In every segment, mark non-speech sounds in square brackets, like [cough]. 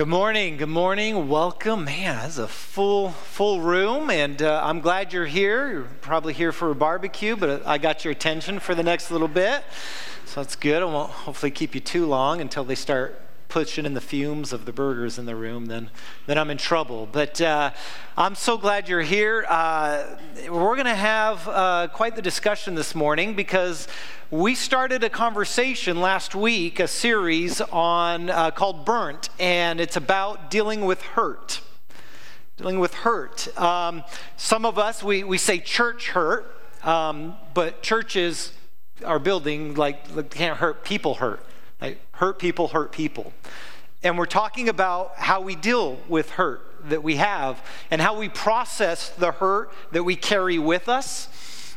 Good morning. Good morning. Welcome. Man, that's a full full room, and uh, I'm glad you're here. You're probably here for a barbecue, but I got your attention for the next little bit, so that's good. I won't hopefully keep you too long until they start pushing in the fumes of the burgers in the room, then, then I'm in trouble. But uh, I'm so glad you're here. Uh, we're going to have uh, quite the discussion this morning because we started a conversation last week, a series on uh, called Burnt, and it's about dealing with hurt. Dealing with hurt. Um, some of us, we, we say church hurt, um, but churches are building like can't hurt people hurt. Like, hurt people hurt people. And we're talking about how we deal with hurt that we have and how we process the hurt that we carry with us.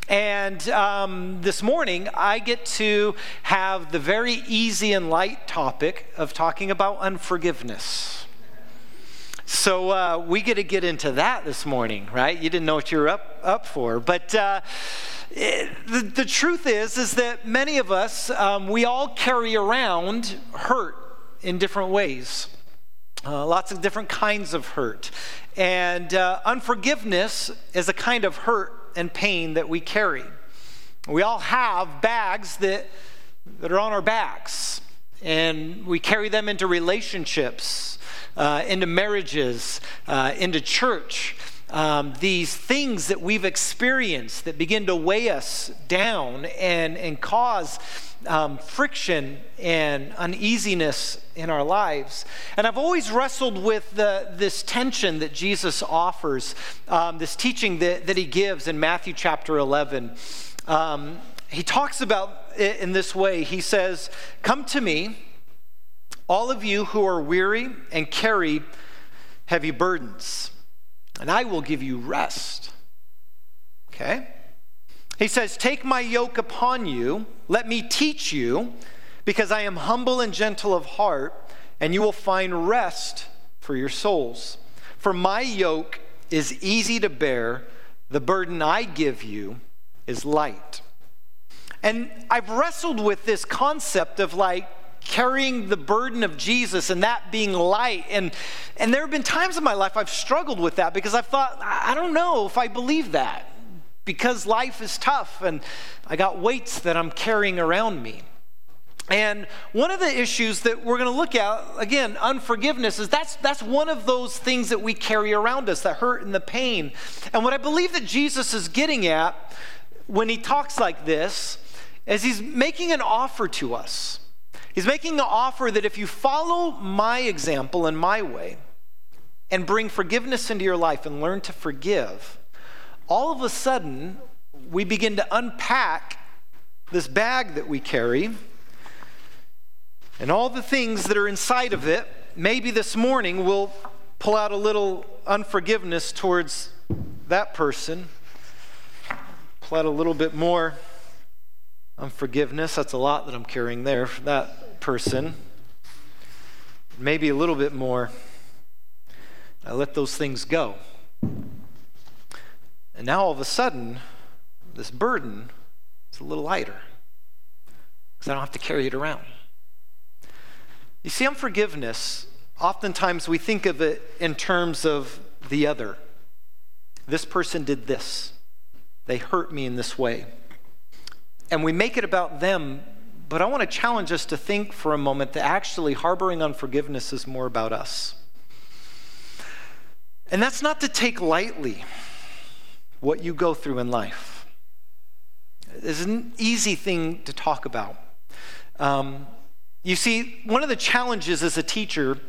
And um, this morning, I get to have the very easy and light topic of talking about unforgiveness. So uh, we get to get into that this morning, right? You didn't know what you were up, up for. But uh, it, the, the truth is, is that many of us, um, we all carry around hurt in different ways. Uh, lots of different kinds of hurt. And uh, unforgiveness is a kind of hurt and pain that we carry. We all have bags that, that are on our backs, and we carry them into relationships, uh, into marriages, uh, into church um, these things that we've experienced that begin to weigh us down and, and cause um, friction and uneasiness in our lives. And I've always wrestled with the, this tension that Jesus offers, um, this teaching that, that he gives in Matthew chapter 11. Um, he talks about it in this way He says, Come to me, all of you who are weary and carry heavy burdens and I will give you rest. Okay? He says, Take my yoke upon you, let me teach you, because I am humble and gentle of heart, and you will find rest for your souls. For my yoke is easy to bear, the burden I give you is light. And I've wrestled with this concept of like, carrying the burden of Jesus and that being light. And, and there have been times in my life I've struggled with that because I've thought, I don't know if I believe that because life is tough and I got weights that I'm carrying around me. And one of the issues that we're going to look at, again, unforgiveness, is that's, that's one of those things that we carry around us, the hurt and the pain. And what I believe that Jesus is getting at when he talks like this is he's making an offer to us. He's making the offer that if you follow my example and my way and bring forgiveness into your life and learn to forgive, all of a sudden we begin to unpack this bag that we carry and all the things that are inside of it. Maybe this morning we'll pull out a little unforgiveness towards that person, pull out a little bit more Um, unforgiveness. That's a lot that I'm carrying there for that person, maybe a little bit more, I let those things go. And now all of a sudden, this burden is a little lighter because I don't have to carry it around. You see, unforgiveness, oftentimes we think of it in terms of the other. This person did this, they hurt me in this way. And we make it about them but I want to challenge us to think for a moment that actually harboring unforgiveness is more about us. And that's not to take lightly what you go through in life. It's an easy thing to talk about. Um, you see, one of the challenges as a teacher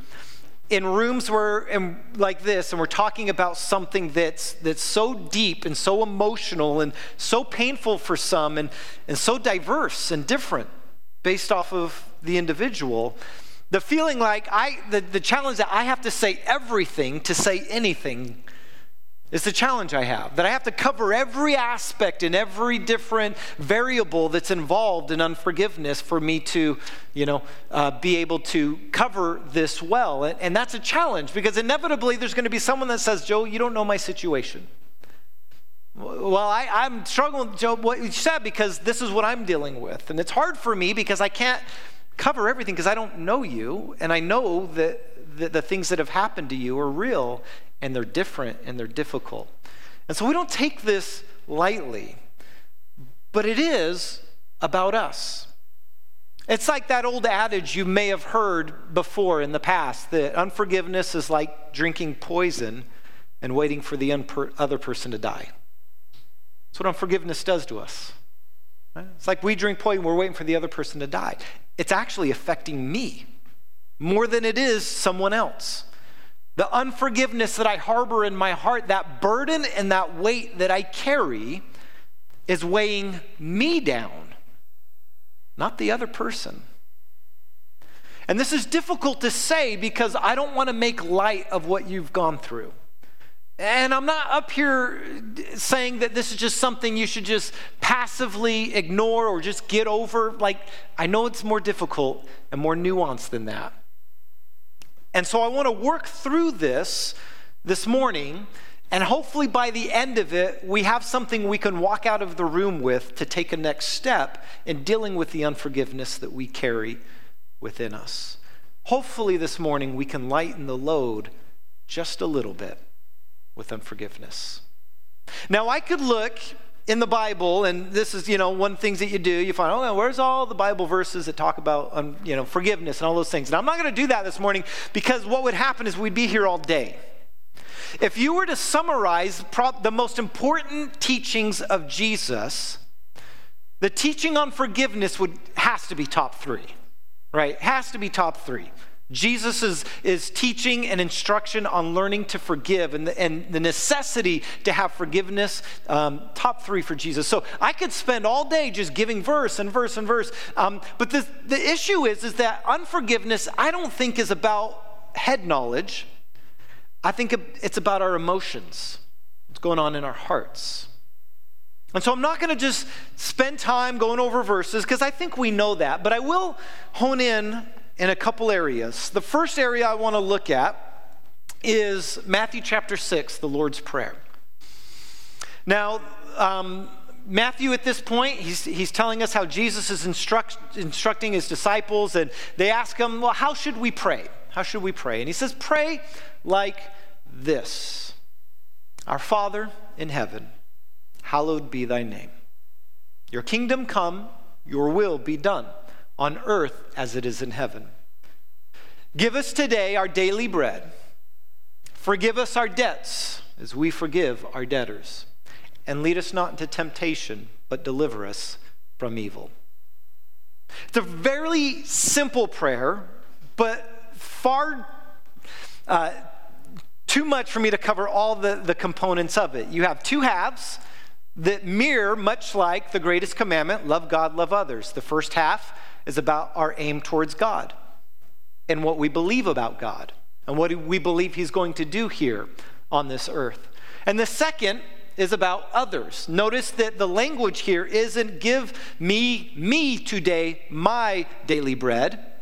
in rooms where and like this and we're talking about something that's that's so deep and so emotional and so painful for some and, and so diverse and different based off of the individual. The feeling like I, the, the challenge that I have to say everything to say anything is the challenge I have. That I have to cover every aspect and every different variable that's involved in unforgiveness for me to, you know, uh, be able to cover this well. And, and that's a challenge because inevitably there's going to be someone that says, Joe, you don't know my situation. Well, I, am struggling, Joe, what you said, because this is what I'm dealing with. And it's hard for me because I can't cover everything because I don't know you. And I know that, the, the things that have happened to you are real and they're different and they're difficult. And so we don't take this lightly, but it is about us. It's like that old adage you may have heard before in the past that unforgiveness is like drinking poison and waiting for the other person to die. That's what unforgiveness does to us. It's like we drink poison, we're waiting for the other person to die. It's actually affecting me more than it is someone else. The unforgiveness that I harbor in my heart, that burden and that weight that I carry, is weighing me down, not the other person. And this is difficult to say because I don't want to make light of what you've gone through. And I'm not up here saying that this is just something you should just passively ignore or just get over. Like, I know it's more difficult and more nuanced than that. And so I want to work through this this morning, and hopefully by the end of it, we have something we can walk out of the room with to take a next step in dealing with the unforgiveness that we carry within us. Hopefully, this morning, we can lighten the load just a little bit with unforgiveness. Now, I could look in the Bible, and this is, you know, one things that you do, you find, oh, where's all the Bible verses that talk about, um, you know, forgiveness and all those things? And I'm not going to do that this morning because what would happen is we'd be here all day. If you were to summarize the most important teachings of Jesus, the teaching on forgiveness would has to be top three, right? Has to be top three. Jesus is, is teaching and instruction on learning to forgive and the, and the necessity to have forgiveness, um, top three for Jesus. So I could spend all day just giving verse and verse and verse. Um, but the, the issue is, is that unforgiveness, I don't think, is about head knowledge. I think it's about our emotions, what's going on in our hearts. And so I'm not going to just spend time going over verses because I think we know that, but I will hone in in a couple areas. The first area I want to look at is Matthew chapter 6, the Lord's Prayer. Now, um, Matthew, at this point, he's, he's telling us how Jesus is instruct, instructing his disciples, and they ask him, Well, how should we pray? How should we pray? And he says, Pray like this Our Father in heaven, hallowed be thy name. Your kingdom come, your will be done on earth as it is in heaven. Give us today our daily bread. Forgive us our debts as we forgive our debtors. And lead us not into temptation, but deliver us from evil. It's a very simple prayer, but far uh, too much for me to cover all the, the components of it. You have two halves that mirror, much like the greatest commandment love God, love others. The first half is about our aim towards God and what we believe about God and what we believe He's going to do here on this earth. And the second is about others. Notice that the language here isn't give me, me today, my daily bread,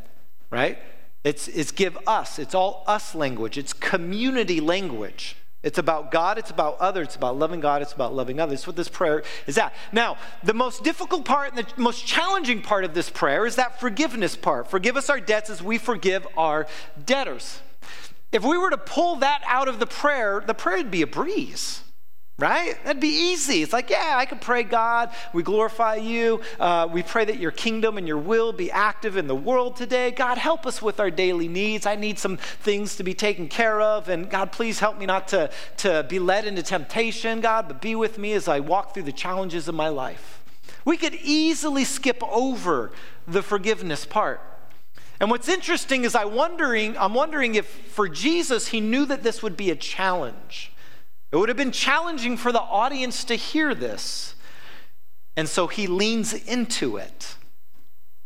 right? It's, it's give us. It's all us language, it's community language. It's about God, it's about others, it's about loving God, it's about loving others. That's what this prayer is at. Now, the most difficult part and the most challenging part of this prayer is that forgiveness part. Forgive us our debts as we forgive our debtors. If we were to pull that out of the prayer, the prayer would be a breeze right? That'd be easy. It's like, yeah, I can pray, God, we glorify you. Uh, we pray that your kingdom and your will be active in the world today. God, help us with our daily needs. I need some things to be taken care of. And God, please help me not to, to be led into temptation, God, but be with me as I walk through the challenges of my life. We could easily skip over the forgiveness part. And what's interesting is I wondering, I'm wondering if for Jesus, he knew that this would be a challenge. It would have been challenging for the audience to hear this. And so he leans into it.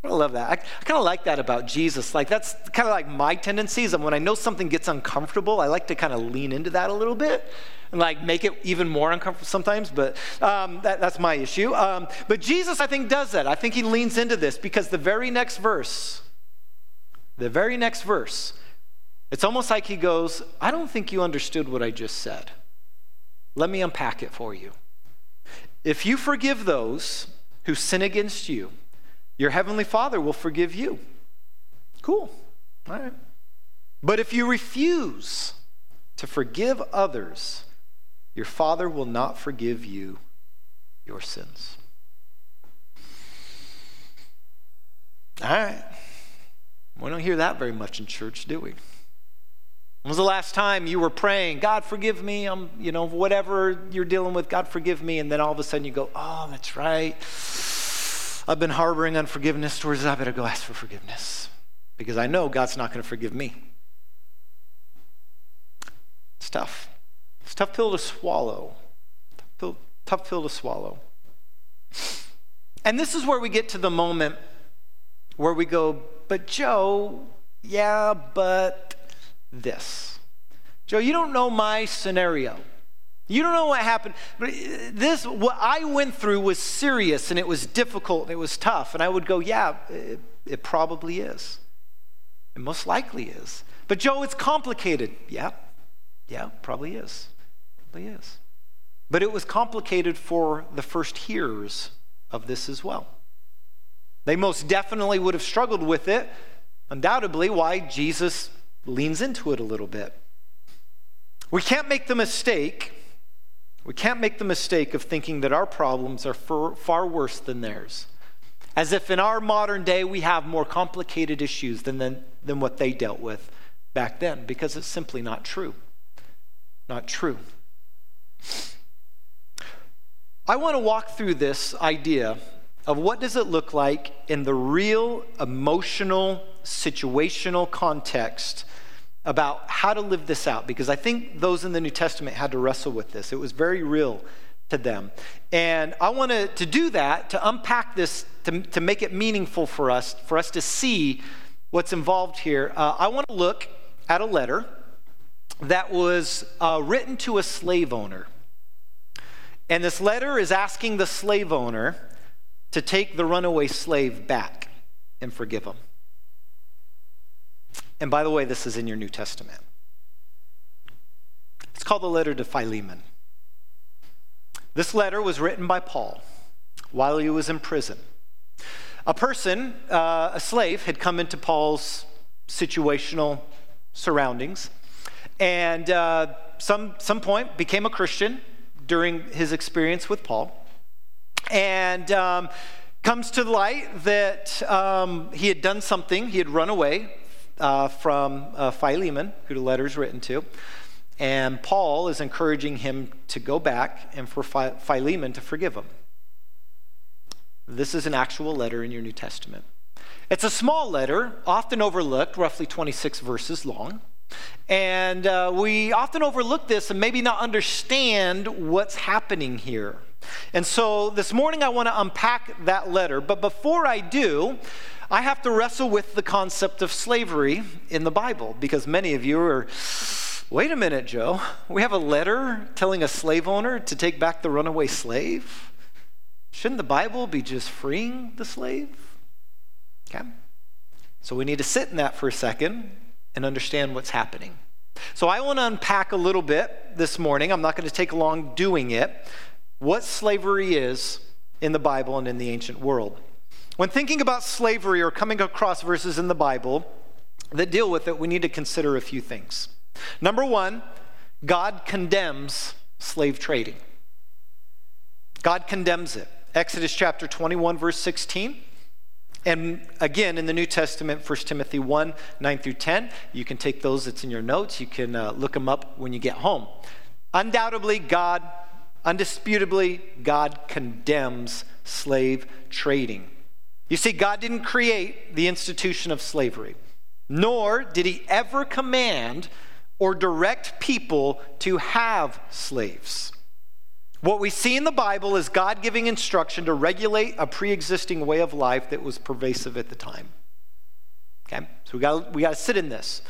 I love that. I, I kind of like that about Jesus. Like, that's kind of like my tendencies. And when I know something gets uncomfortable, I like to kind of lean into that a little bit and like make it even more uncomfortable sometimes. But um, that, that's my issue. Um, but Jesus, I think, does that. I think he leans into this because the very next verse, the very next verse, it's almost like he goes, I don't think you understood what I just said. Let me unpack it for you. If you forgive those who sin against you, your heavenly Father will forgive you. Cool. All right. But if you refuse to forgive others, your Father will not forgive you your sins. All right. We don't hear that very much in church, do we? When was the last time you were praying, God, forgive me? I'm, you know, whatever you're dealing with, God, forgive me. And then all of a sudden you go, oh, that's right. I've been harboring unforgiveness towards I better go ask for forgiveness because I know God's not going to forgive me. It's tough. It's tough pill to swallow. Tough pill, tough pill to swallow. And this is where we get to the moment where we go, but Joe, yeah, but this. Joe, you don't know my scenario. You don't know what happened. But this, what I went through was serious and it was difficult and it was tough. And I would go, yeah, it, it probably is. It most likely is. But Joe, it's complicated. Yeah, yeah, probably is. Probably is. But it was complicated for the first hearers of this as well. They most definitely would have struggled with it, undoubtedly, why Jesus leans into it a little bit. We can't make the mistake, we can't make the mistake of thinking that our problems are far, far worse than theirs. As if in our modern day we have more complicated issues than, than, than what they dealt with back then, because it's simply not true. Not true. I want to walk through this idea of what does it look like in the real emotional situational context about how to live this out because I think those in the New Testament had to wrestle with this. It was very real to them. And I want to, do that, to unpack this, to, to make it meaningful for us, for us to see what's involved here. Uh, I want to look at a letter that was uh, written to a slave owner. And this letter is asking the slave owner to take the runaway slave back and forgive him. And by the way, this is in your New Testament. It's called the letter to Philemon. This letter was written by Paul while he was in prison. A person, uh, a slave, had come into Paul's situational surroundings and uh, some, some point became a Christian during his experience with Paul. And um, comes to light that um, he had done something, he had run away uh, from uh, Philemon, who the letter is written to. And Paul is encouraging him to go back and for Philemon to forgive him. This is an actual letter in your New Testament. It's a small letter, often overlooked, roughly 26 verses long. And uh, we often overlook this and maybe not understand what's happening here. And so this morning I want to unpack that letter. But before I do, I have to wrestle with the concept of slavery in the Bible because many of you are, wait a minute, Joe. We have a letter telling a slave owner to take back the runaway slave? Shouldn't the Bible be just freeing the slave? Okay. So we need to sit in that for a second and understand what's happening. So I want to unpack a little bit this morning. I'm not going to take long doing it. What slavery is in the Bible and in the ancient world. When thinking about slavery or coming across verses in the Bible that deal with it, we need to consider a few things. Number one, God condemns slave trading. God condemns it. Exodus chapter 21, verse 16. And again, in the New Testament, 1 Timothy 1 9 through 10. You can take those, it's in your notes. You can uh, look them up when you get home. Undoubtedly, God, undisputably, God condemns slave trading. You see, God didn't create the institution of slavery, nor did he ever command or direct people to have slaves. What we see in the Bible is God giving instruction to regulate a pre existing way of life that was pervasive at the time. Okay? So we got we got to sit in this.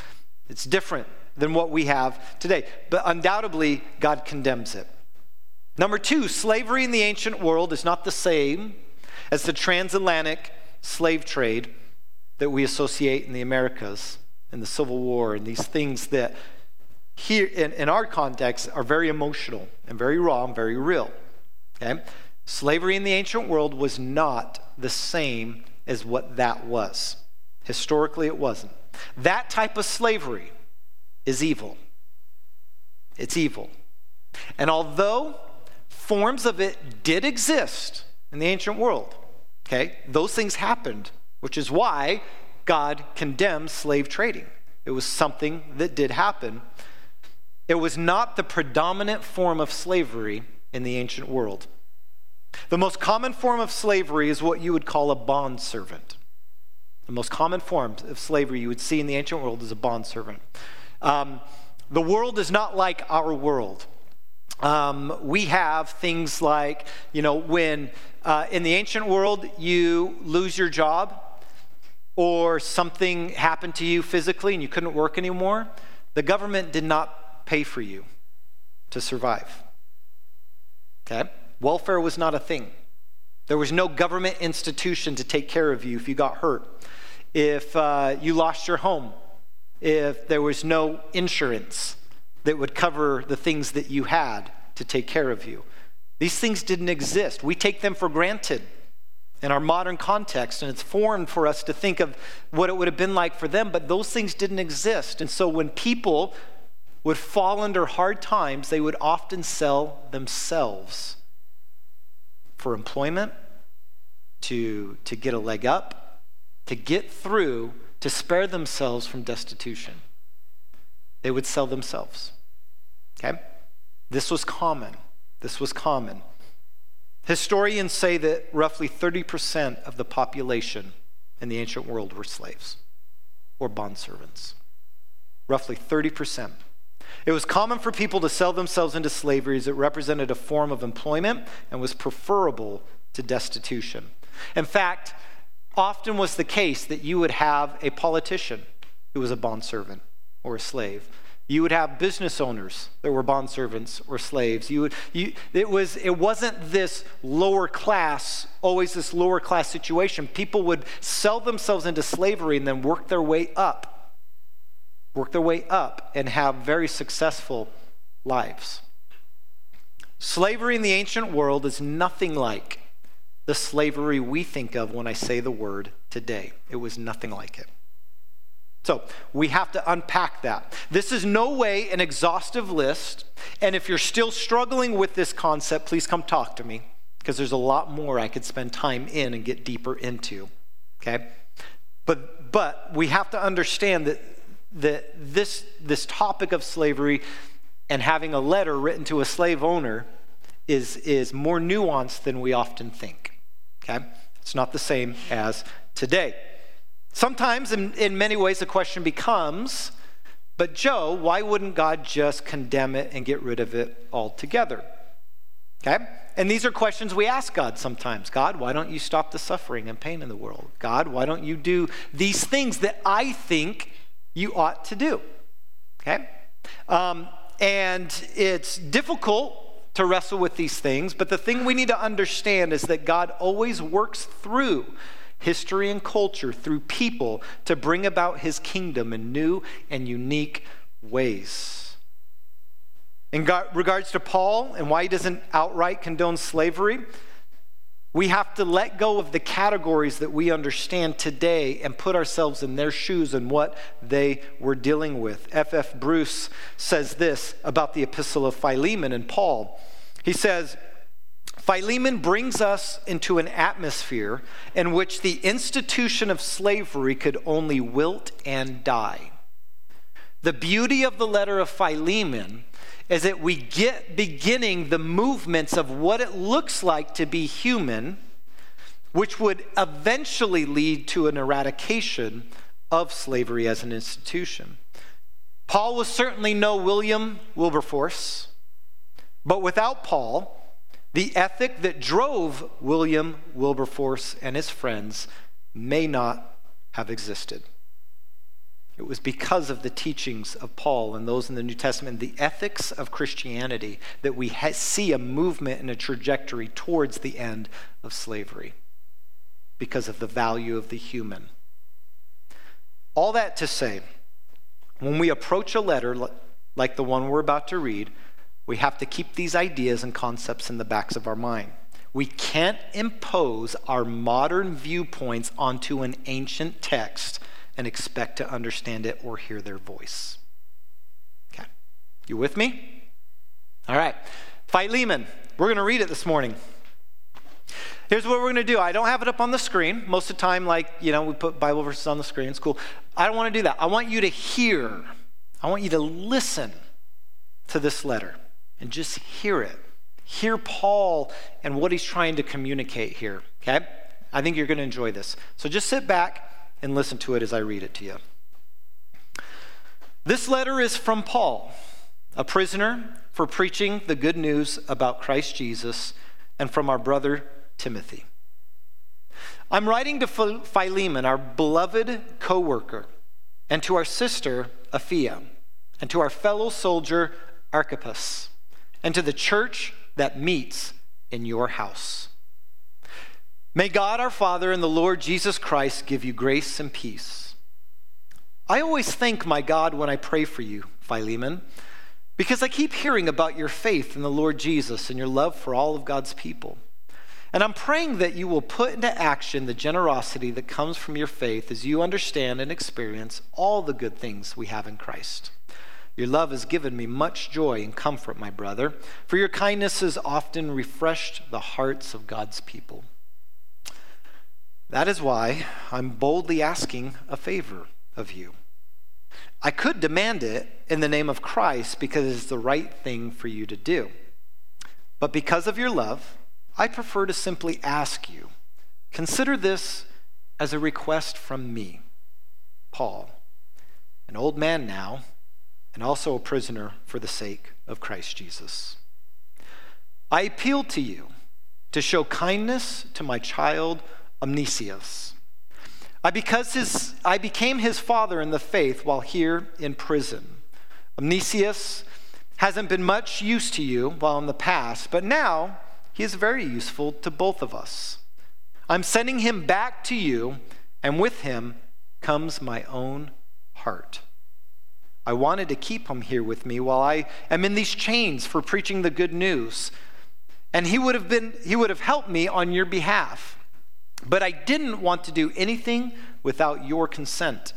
It's different than what we have today, but undoubtedly, God condemns it. Number two, slavery in the ancient world is not the same as the transatlantic slave trade that we associate in the Americas and the Civil War and these things that here in, in our context are very emotional and very raw and very real. Okay? Slavery in the ancient world was not the same as what that was. Historically, it wasn't. That type of slavery, is evil. It's evil. And although forms of it did exist in the ancient world, okay, those things happened, which is why God condemns slave trading. It was something that did happen. It was not the predominant form of slavery in the ancient world. The most common form of slavery is what you would call a bond servant. The most common form of slavery you would see in the ancient world is a bond servant. Um, the world is not like our world. Um, we have things like, you know, when uh, in the ancient world you lose your job or something happened to you physically and you couldn't work anymore, the government did not pay for you to survive. Okay? Welfare was not a thing. There was no government institution to take care of you if you got hurt, if uh, you lost your home, if there was no insurance that would cover the things that you had to take care of you. These things didn't exist. We take them for granted in our modern context, and it's foreign for us to think of what it would have been like for them, but those things didn't exist. And so when people would fall under hard times, they would often sell themselves for employment, to, to get a leg up, to get through, to spare themselves from destitution. They would sell themselves. Okay? This was common. This was common. Historians say that roughly 30% of the population in the ancient world were slaves or bondservants. Roughly 30%. It was common for people to sell themselves into slavery as it represented a form of employment and was preferable to destitution. In fact, often was the case that you would have a politician who was a bondservant or a slave. You would have business owners that were bondservants or slaves. You would, you, it, was, it wasn't this lower class, always this lower class situation. People would sell themselves into slavery and then work their way up, work their way up and have very successful lives. Slavery in the ancient world is nothing like the slavery we think of when I say the word today. It was nothing like it. So we have to unpack that. This is no way an exhaustive list. And if you're still struggling with this concept, please come talk to me because there's a lot more I could spend time in and get deeper into. Okay? But but we have to understand that that this this topic of slavery and having a letter written to a slave owner is is more nuanced than we often think. Okay? It's not the same as today. Sometimes, in, in many ways, the question becomes, but Joe, why wouldn't God just condemn it and get rid of it altogether? Okay? And these are questions we ask God sometimes. God, why don't you stop the suffering and pain in the world? God, why don't you do these things that I think you ought to do? Okay? Um, and it's difficult to wrestle with these things, but the thing we need to understand is that God always works through history and culture through people to bring about his kingdom in new and unique ways. In regards to Paul and why he doesn't outright condone slavery, we have to let go of the categories that we understand today and put ourselves in their shoes and what they were dealing with. F.F. F. Bruce says this about the epistle of Philemon and Paul. He says, Philemon brings us into an atmosphere in which the institution of slavery could only wilt and die. The beauty of the letter of Philemon is that we get beginning the movements of what it looks like to be human, which would eventually lead to an eradication of slavery as an institution. Paul was certainly no William Wilberforce, but without Paul, the ethic that drove William Wilberforce and his friends may not have existed. It was because of the teachings of Paul and those in the New Testament, the ethics of Christianity, that we ha- see a movement and a trajectory towards the end of slavery because of the value of the human. All that to say, when we approach a letter like the one we're about to read, we have to keep these ideas and concepts in the backs of our mind. We can't impose our modern viewpoints onto an ancient text and expect to understand it or hear their voice. Okay. You with me? All right. Philemon. We're going to read it this morning. Here's what we're going to do. I don't have it up on the screen. Most of the time, like, you know, we put Bible verses on the screen. It's cool. I don't want to do that. I want you to hear. I want you to listen to this letter and just hear it. Hear Paul and what he's trying to communicate here, okay? I think you're going to enjoy this. So just sit back and listen to it as I read it to you. This letter is from Paul, a prisoner for preaching the good news about Christ Jesus, and from our brother Timothy. I'm writing to Philemon, our beloved co worker, and to our sister Apphia, and to our fellow soldier Archippus, and to the church that meets in your house. May God our Father and the Lord Jesus Christ give you grace and peace. I always thank my God when I pray for you, Philemon, because I keep hearing about your faith in the Lord Jesus and your love for all of God's people. And I'm praying that you will put into action the generosity that comes from your faith as you understand and experience all the good things we have in Christ. Your love has given me much joy and comfort, my brother, for your kindness has often refreshed the hearts of God's people. That is why I'm boldly asking a favor of you. I could demand it in the name of Christ because it's the right thing for you to do. But because of your love, I prefer to simply ask you consider this as a request from me, Paul, an old man now, and also a prisoner for the sake of Christ Jesus. I appeal to you to show kindness to my child Onesimus. I, because his, I became his father in the faith while here in prison. Onesimus hasn't been much use to you while in the past, but now he is very useful to both of us. I'm sending him back to you, and with him comes my own heart. I wanted to keep him here with me while I am in these chains for preaching the good news. And he would have been he would have helped me on your behalf. But I didn't want to do anything without your consent.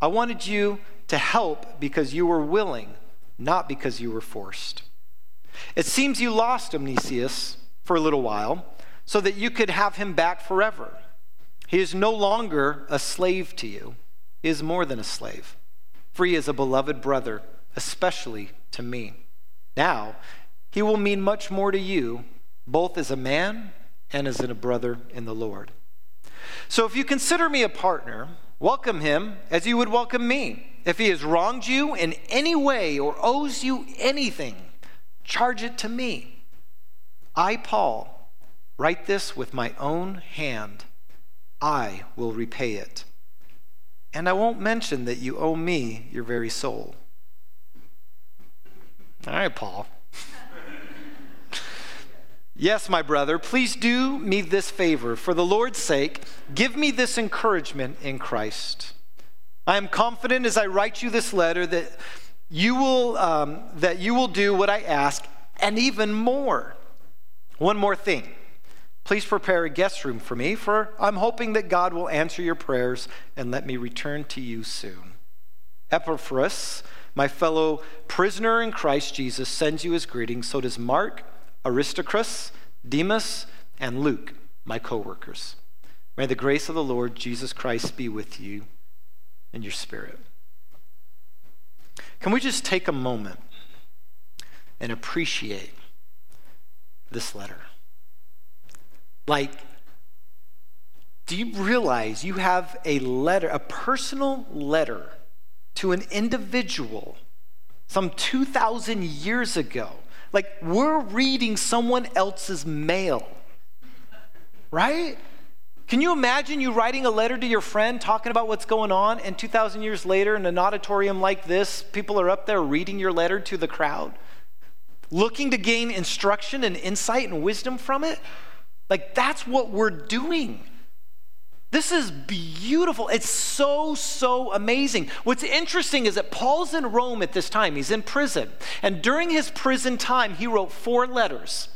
I wanted you to help because you were willing, not because you were forced. It seems you lost Onesimus for a little while so that you could have him back forever. He is no longer a slave to you, he is more than a slave, for he is a beloved brother, especially to me. Now, he will mean much more to you, both as a man and as a brother in the Lord. So if you consider me a partner, welcome him as you would welcome me. If he has wronged you in any way or owes you anything, Charge it to me. I, Paul, write this with my own hand. I will repay it. And I won't mention that you owe me your very soul. All right, Paul. [laughs] yes, my brother, please do me this favor. For the Lord's sake, give me this encouragement in Christ. I am confident as I write you this letter that you will, um, that you will do what I ask and even more. One more thing. Please prepare a guest room for me, for I'm hoping that God will answer your prayers and let me return to you soon. Epaphras, my fellow prisoner in Christ Jesus, sends you his greetings. So does Mark, Aristarchus, Demas, and Luke, my co workers. May the grace of the Lord Jesus Christ be with you and your spirit. Can we just take a moment and appreciate this letter? Like, do you realize you have a letter, a personal letter to an individual some 2,000 years ago? Like, we're reading someone else's mail, right? Can you imagine you writing a letter to your friend talking about what's going on, and 2,000 years later, in an auditorium like this, people are up there reading your letter to the crowd, looking to gain instruction and insight and wisdom from it? Like, that's what we're doing. This is beautiful. It's so, so amazing. What's interesting is that Paul's in Rome at this time. He's in prison. And during his prison time, he wrote four letters.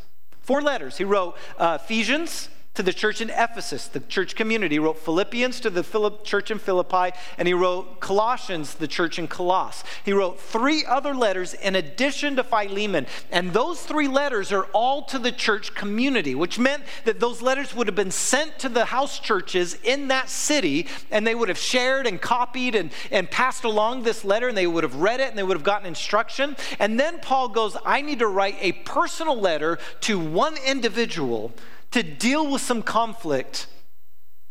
Four letters. He wrote uh, Ephesians, to the church in Ephesus, the church community. He wrote Philippians to the Philip, church in Philippi, and he wrote Colossians, the church in Colossus. He wrote three other letters in addition to Philemon. And those three letters are all to the church community, which meant that those letters would have been sent to the house churches in that city, and they would have shared and copied and, and passed along this letter, and they would have read it and they would have gotten instruction. And then Paul goes, I need to write a personal letter to one individual to deal with some conflict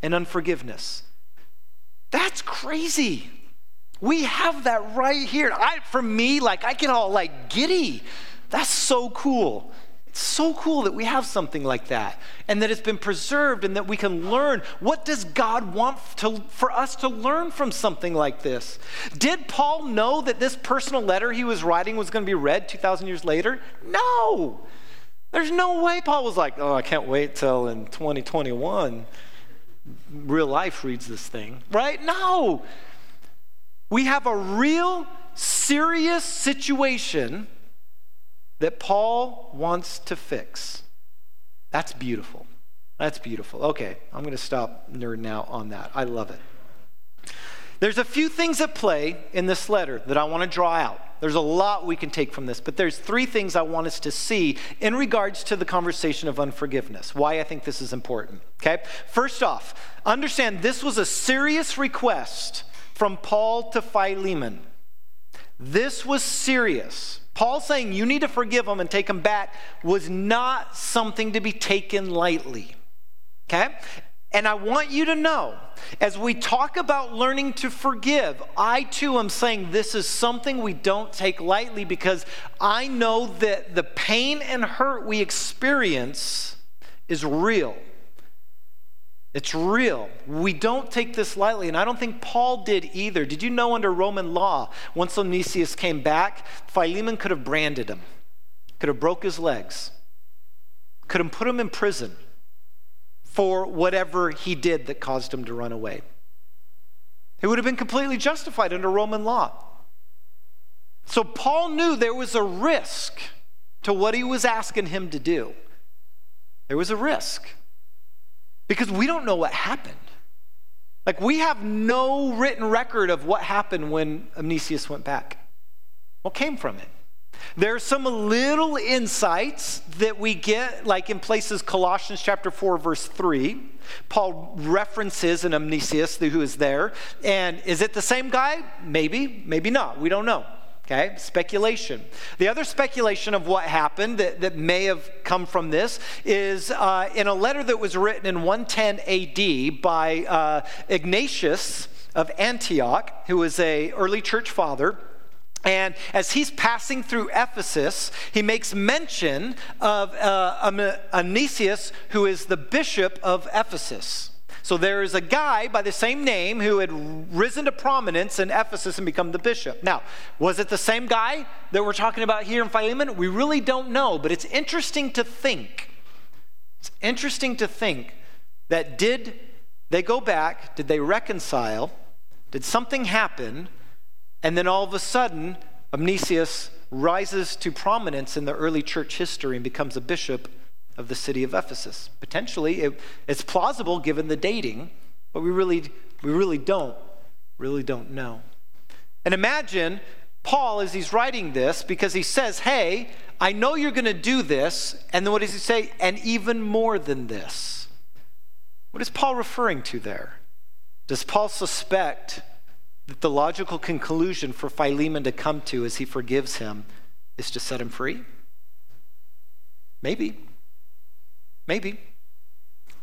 and unforgiveness. That's crazy. We have that right here. I, for me, like I get all like giddy. That's so cool. It's so cool that we have something like that and that it's been preserved and that we can learn. What does God want to, for us to learn from something like this? Did Paul know that this personal letter he was writing was going to be read 2,000 years later? No. There's no way Paul was like, oh, I can't wait till in 2021 real life reads this thing, right? No. We have a real serious situation that Paul wants to fix. That's beautiful. That's beautiful. Okay, I'm going to stop nerding out on that. I love it. There's a few things at play in this letter that I want to draw out. There's a lot we can take from this, but there's three things I want us to see in regards to the conversation of unforgiveness, why I think this is important. Okay? First off, understand this was a serious request from Paul to Philemon. This was serious. Paul saying you need to forgive them and take them back was not something to be taken lightly. Okay? And I want you to know, as we talk about learning to forgive, I too am saying this is something we don't take lightly because I know that the pain and hurt we experience is real. It's real. We don't take this lightly, and I don't think Paul did either. Did you know under Roman law, once Onesimus came back, Philemon could have branded him, could have broke his legs, could have put him in prison for whatever he did that caused him to run away. It would have been completely justified under Roman law. So Paul knew there was a risk to what he was asking him to do. There was a risk because we don't know what happened. Like, we have no written record of what happened when Onesimus went back. What came from it? There's some little insights that we get, like in places Colossians chapter 4, verse 3. Paul references an Onesimus who is there. And is it the same guy? Maybe, maybe not. We don't know. Okay, speculation. The other speculation of what happened that, that may have come from this is uh, in a letter that was written in 110 AD by uh, Ignatius of Antioch, who was a early church father. And as he's passing through Ephesus, he makes mention of uh, Onesimus, who is the bishop of Ephesus. So there is a guy by the same name who had risen to prominence in Ephesus and become the bishop. Now, was it the same guy that we're talking about here in Philemon? We really don't know, but it's interesting to think. It's interesting to think that did they go back? Did they reconcile? Did something happen? And then all of a sudden, Onesimus rises to prominence in the early church history and becomes a bishop of the city of Ephesus. Potentially, it, it's plausible given the dating, but we really, we really don't, really don't know. And imagine Paul as he's writing this because he says, Hey, I know you're going to do this. And then what does he say? And even more than this. What is Paul referring to there? Does Paul suspect that the logical conclusion for Philemon to come to as he forgives him is to set him free? Maybe. Maybe.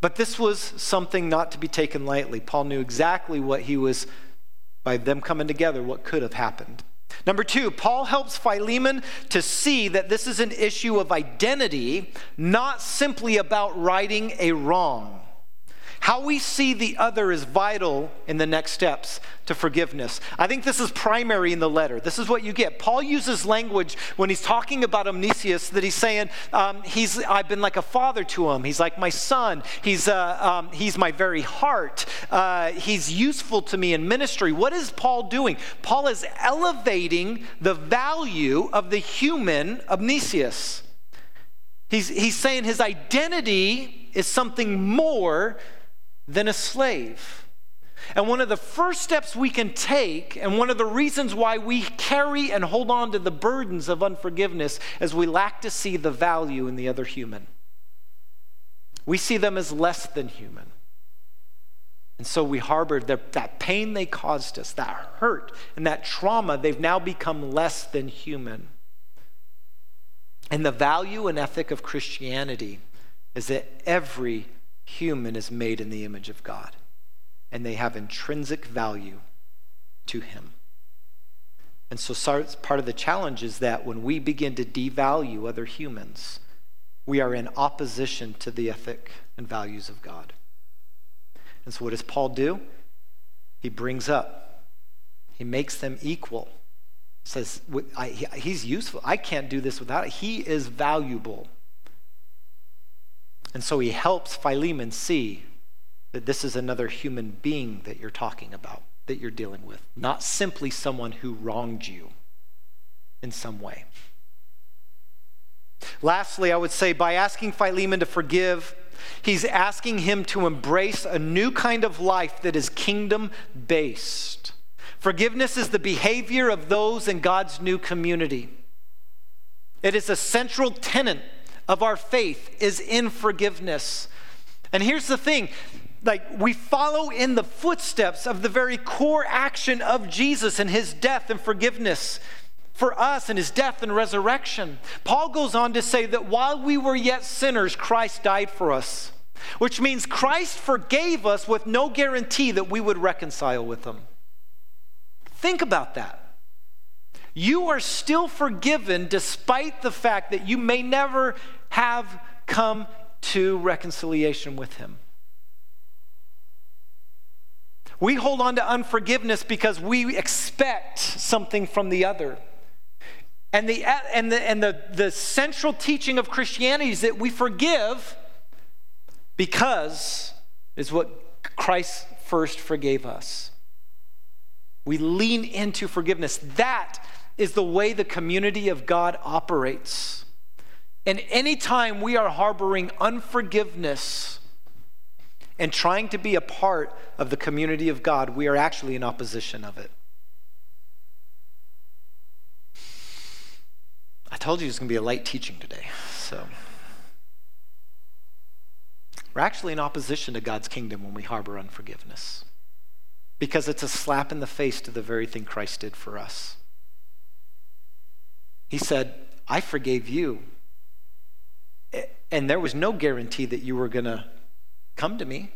But this was something not to be taken lightly. Paul knew exactly what he was, by them coming together, what could have happened. Number two, Paul helps Philemon to see that this is an issue of identity, not simply about righting a wrong. How we see the other is vital in the next steps to forgiveness. I think this is primary in the letter. This is what you get. Paul uses language when he's talking about Onesimus that he's saying, um, he's, I've been like a father to him. He's like my son. He's, uh, um, he's my very heart. Uh, he's useful to me in ministry. What is Paul doing? Paul is elevating the value of the human Onesimus. He's, he's saying his identity is something more than a slave. And one of the first steps we can take, and one of the reasons why we carry and hold on to the burdens of unforgiveness, is we lack to see the value in the other human. We see them as less than human. And so we harbored that, that pain they caused us, that hurt and that trauma, they've now become less than human. And the value and ethic of Christianity is that every human is made in the image of God and they have intrinsic value to Him. And so, part of the challenge is that when we begin to devalue other humans, we are in opposition to the ethic and values of God. And so, what does Paul do? He brings up, he makes them equal. Says, he's useful. I can't do this without it. He is valuable. And so he helps Philemon see that this is another human being that you're talking about, that you're dealing with, not simply someone who wronged you in some way. Lastly, I would say by asking Philemon to forgive, he's asking him to embrace a new kind of life that is kingdom based. Forgiveness is the behavior of those in God's new community. It is a central tenet of our faith is in forgiveness. And here's the thing, like we follow in the footsteps of the very core action of Jesus and his death and forgiveness for us and his death and resurrection. Paul goes on to say that while we were yet sinners, Christ died for us, which means Christ forgave us with no guarantee that we would reconcile with him. Think about that. You are still forgiven despite the fact that you may never have come to reconciliation with him. We hold on to unforgiveness because we expect something from the other. And the, and, the, and the, the central teaching of Christianity is that we forgive because is what Christ first forgave us. We lean into forgiveness. That is the way the community of God operates. And anytime we are harboring unforgiveness, and trying to be a part of the community of God, we are actually in opposition of it. I told you it was going to be a light teaching today. So, we're actually in opposition to God's kingdom when we harbor unforgiveness because it's a slap in the face to the very thing Christ did for us. He said, I forgave you. And there was no guarantee that you were going to Come to me.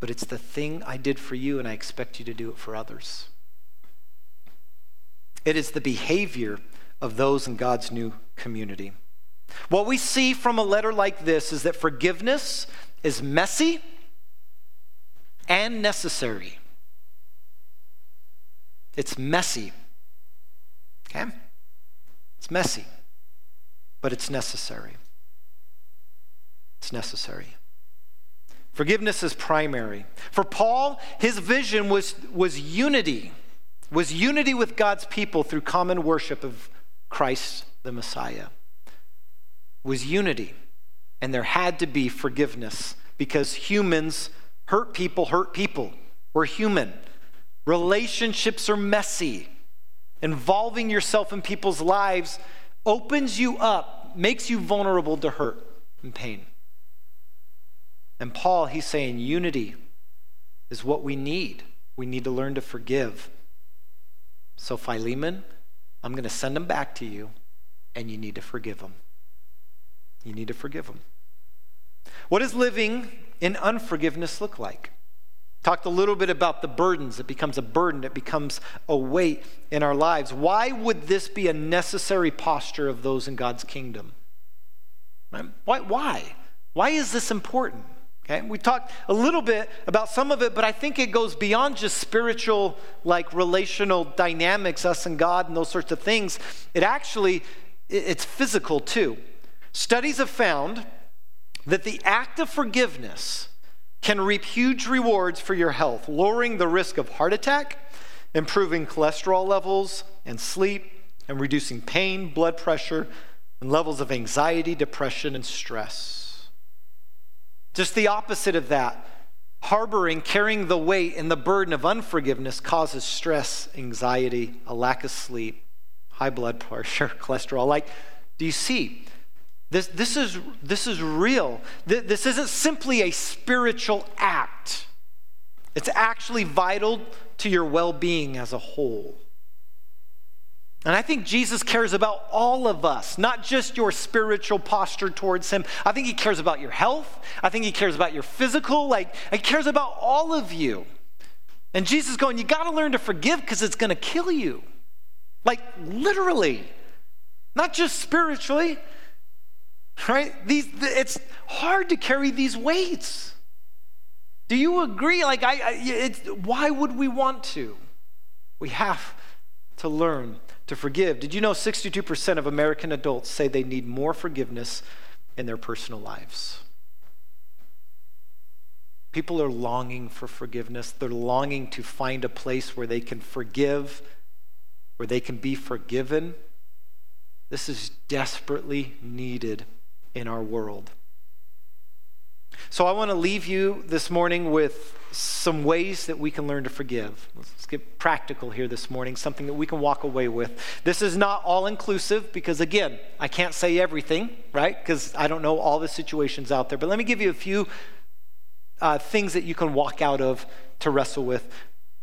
But it's the thing I did for you, and I expect you to do it for others. It is the behavior of those in God's new community. What we see from a letter like this is that forgiveness is messy and necessary. It's messy. Okay? It's messy, but it's necessary. It's necessary. Forgiveness is primary. For Paul, his vision was, was unity, was unity with God's people through common worship of Christ the Messiah. Was unity. And there had to be forgiveness because humans hurt people, hurt people. We're human. Relationships are messy. Involving yourself in people's lives opens you up, makes you vulnerable to hurt and pain. And Paul, he's saying unity is what we need. We need to learn to forgive. So, Philemon, I'm going to send him back to you, and you need to forgive him. You need to forgive him. What does living in unforgiveness look like? Talked a little bit about the burdens. It becomes a burden, it becomes a weight in our lives. Why would this be a necessary posture of those in God's kingdom? Why? Why, why is this important? Okay, we talked a little bit about some of it, but I think it goes beyond just spiritual, like relational dynamics, us and God, and those sorts of things. It actually, it's physical too. Studies have found that the act of forgiveness can reap huge rewards for your health, lowering the risk of heart attack, improving cholesterol levels and sleep, and reducing pain, blood pressure, and levels of anxiety, depression, and stress. Just the opposite of that. Harboring, carrying the weight and the burden of unforgiveness causes stress, anxiety, a lack of sleep, high blood pressure, [laughs] cholesterol. Like, do you see? This, this, is, this is real. This isn't simply a spiritual act, it's actually vital to your well being as a whole. And I think Jesus cares about all of us, not just your spiritual posture towards Him. I think He cares about your health. I think He cares about your physical. Like, He cares about all of you. And Jesus going, You got to learn to forgive because it's going to kill you. Like, literally, not just spiritually, right? These, it's hard to carry these weights. Do you agree? Like, I, I why would we want to? We have to learn to forgive. Did you know 62% of American adults say they need more forgiveness in their personal lives? People are longing for forgiveness. They're longing to find a place where they can forgive, where they can be forgiven. This is desperately needed in our world. So I want to leave you this morning with some ways that we can learn to forgive. Let's get practical here this morning, something that we can walk away with. This is not all inclusive because, again, I can't say everything, right? Because I don't know all the situations out there. But let me give you a few uh, things that you can walk out of to wrestle with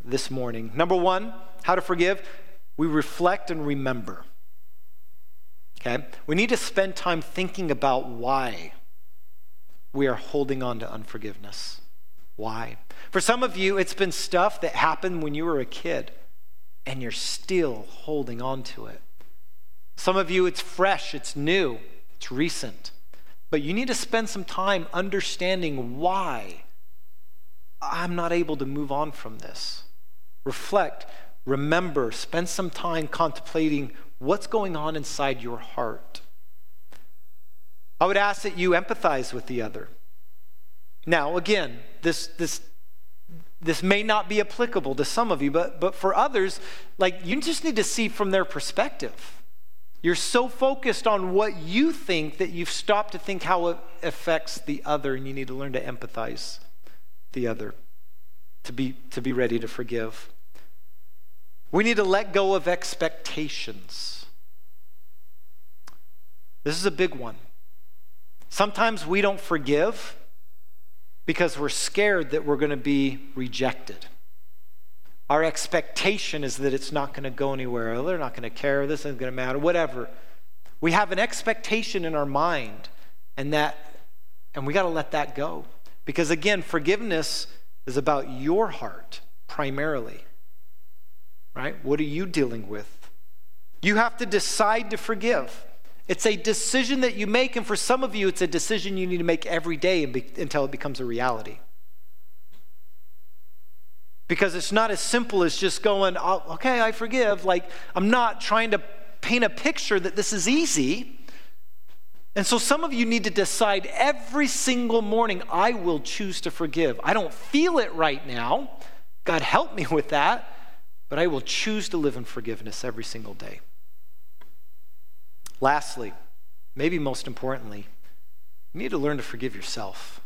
this morning. Number one, how to forgive. We reflect and remember. Okay? We need to spend time thinking about why we are holding on to unforgiveness. Why? For some of you, it's been stuff that happened when you were a kid, and you're still holding on to it. Some of you, it's fresh, it's new, it's recent. But you need to spend some time understanding why I'm not able to move on from this. Reflect, remember, spend some time contemplating what's going on inside your heart. I would ask that you empathize with the other. Now, again, this, this, this may not be applicable to some of you, but, but for others, like you just need to see from their perspective. You're so focused on what you think that you've stopped to think how it affects the other, and you need to learn to empathize the other to be, to be ready to forgive. We need to let go of expectations. This is a big one. Sometimes we don't forgive because we're scared that we're going to be rejected. Our expectation is that it's not going to go anywhere. Oh, they're not going to care. This isn't going to matter. Whatever. We have an expectation in our mind, and that, and we got to let that go. Because again, forgiveness is about your heart primarily. Right? What are you dealing with? You have to decide to forgive. It's a decision that you make, and for some of you, it's a decision you need to make every day until it becomes a reality. Because it's not as simple as just going, oh, okay, I forgive. Like, I'm not trying to paint a picture that this is easy. And so some of you need to decide every single morning, I will choose to forgive. I don't feel it right now. God help me with that. But I will choose to live in forgiveness every single day. Lastly, maybe most importantly, you need to learn to forgive yourself.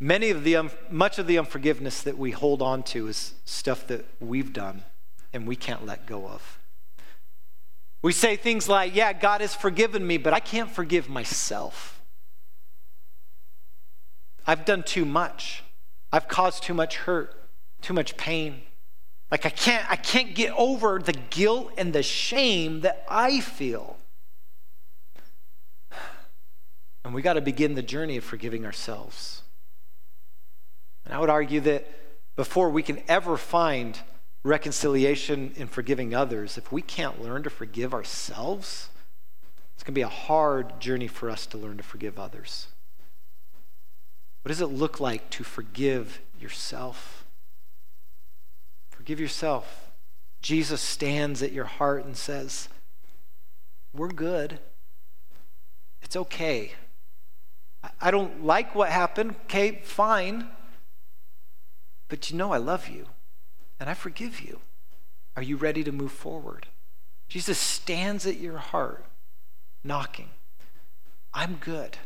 Many of the um, much of the unforgiveness that we hold on to is stuff that we've done and we can't let go of. We say things like, "Yeah, God has forgiven me, but I can't forgive myself. I've done too much. I've caused too much hurt, too much pain. Like I can't I can't get over the guilt and the shame that I feel. And we got to begin the journey of forgiving ourselves. And I would argue that before we can ever find reconciliation in forgiving others, if we can't learn to forgive ourselves, it's going to be a hard journey for us to learn to forgive others. What does it look like to forgive yourself? Forgive yourself. Jesus stands at your heart and says, We're good. It's okay. I don't like what happened. Okay, fine. But you know I love you and I forgive you. Are you ready to move forward? Jesus stands at your heart, knocking. I'm good.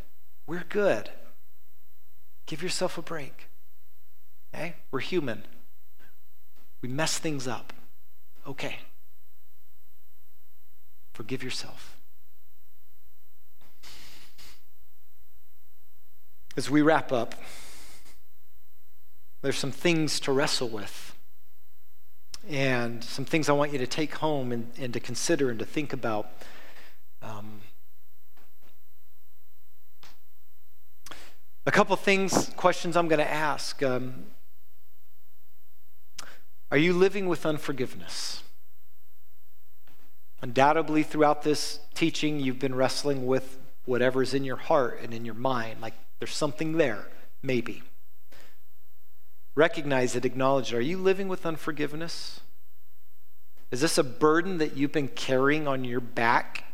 We're good. Give yourself a break. Okay? We're human. We mess things up. Okay. Forgive yourself. As we wrap up, there's some things to wrestle with and some things I want you to take home and, and to consider and to think about. Um, a couple things, questions I'm going to ask. Um, are you living with unforgiveness? Undoubtedly, throughout this teaching, you've been wrestling with whatever's in your heart and in your mind. Like there's something there, maybe. Recognize it, acknowledge it. Are you living with unforgiveness? Is this a burden that you've been carrying on your back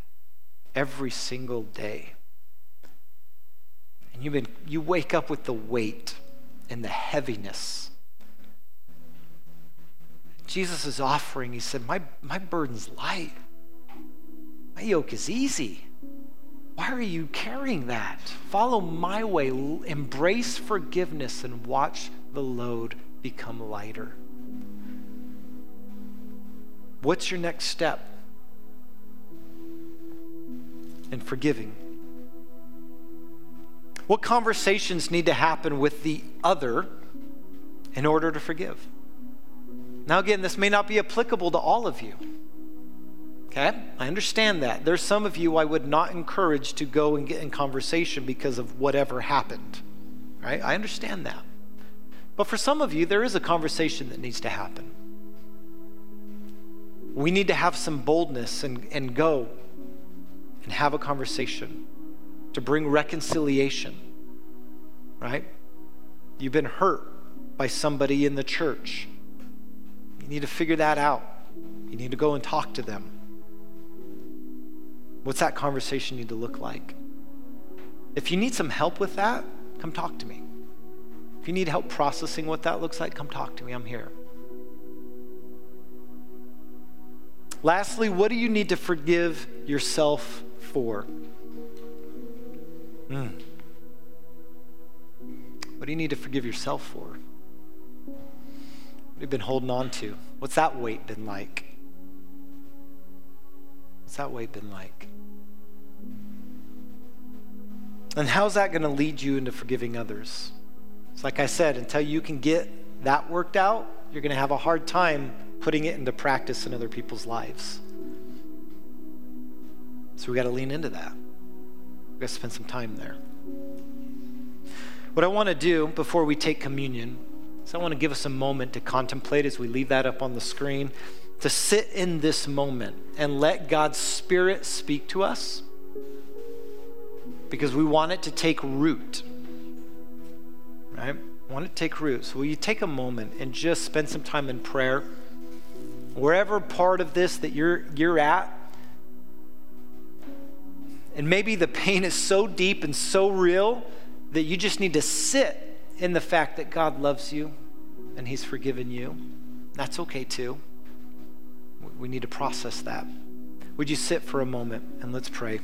every single day? And you've been, you wake up with the weight and the heaviness. Jesus is offering, he said, My, my burden's light. My yoke is easy. Why are you carrying that? Follow my way, embrace forgiveness, and watch the load become lighter. What's your next step in forgiving? What conversations need to happen with the other in order to forgive? Now, again, this may not be applicable to all of you. Okay? I understand that. There's some of you I would not encourage to go and get in conversation because of whatever happened. Right? I understand that. But for some of you, there is a conversation that needs to happen. We need to have some boldness and, and go and have a conversation to bring reconciliation, right? You've been hurt by somebody in the church. You need to figure that out. You need to go and talk to them. What's that conversation need to look like? If you need some help with that, come talk to me. If you need help processing what that looks like, come talk to me. I'm here. Lastly, what do you need to forgive yourself for? Mm. What do you need to forgive yourself for? Have been holding on to? What's that weight been like? What's that weight been like? And how's that going to lead you into forgiving others? It's like I said, until you can get that worked out, you're going to have a hard time putting it into practice in other people's lives. So we got to lean into that. We got to spend some time there. What I want to do before we take communion is I want to give us a moment to contemplate as we leave that up on the screen, to sit in this moment and let God's Spirit speak to us because we want it to take root. Right? Want it to take root. So will you take a moment and just spend some time in prayer? Wherever part of this that you're you're at, and maybe the pain is so deep and so real that you just need to sit in the fact that God loves you and He's forgiven you. That's okay too. We need to process that. Would you sit for a moment and let's pray?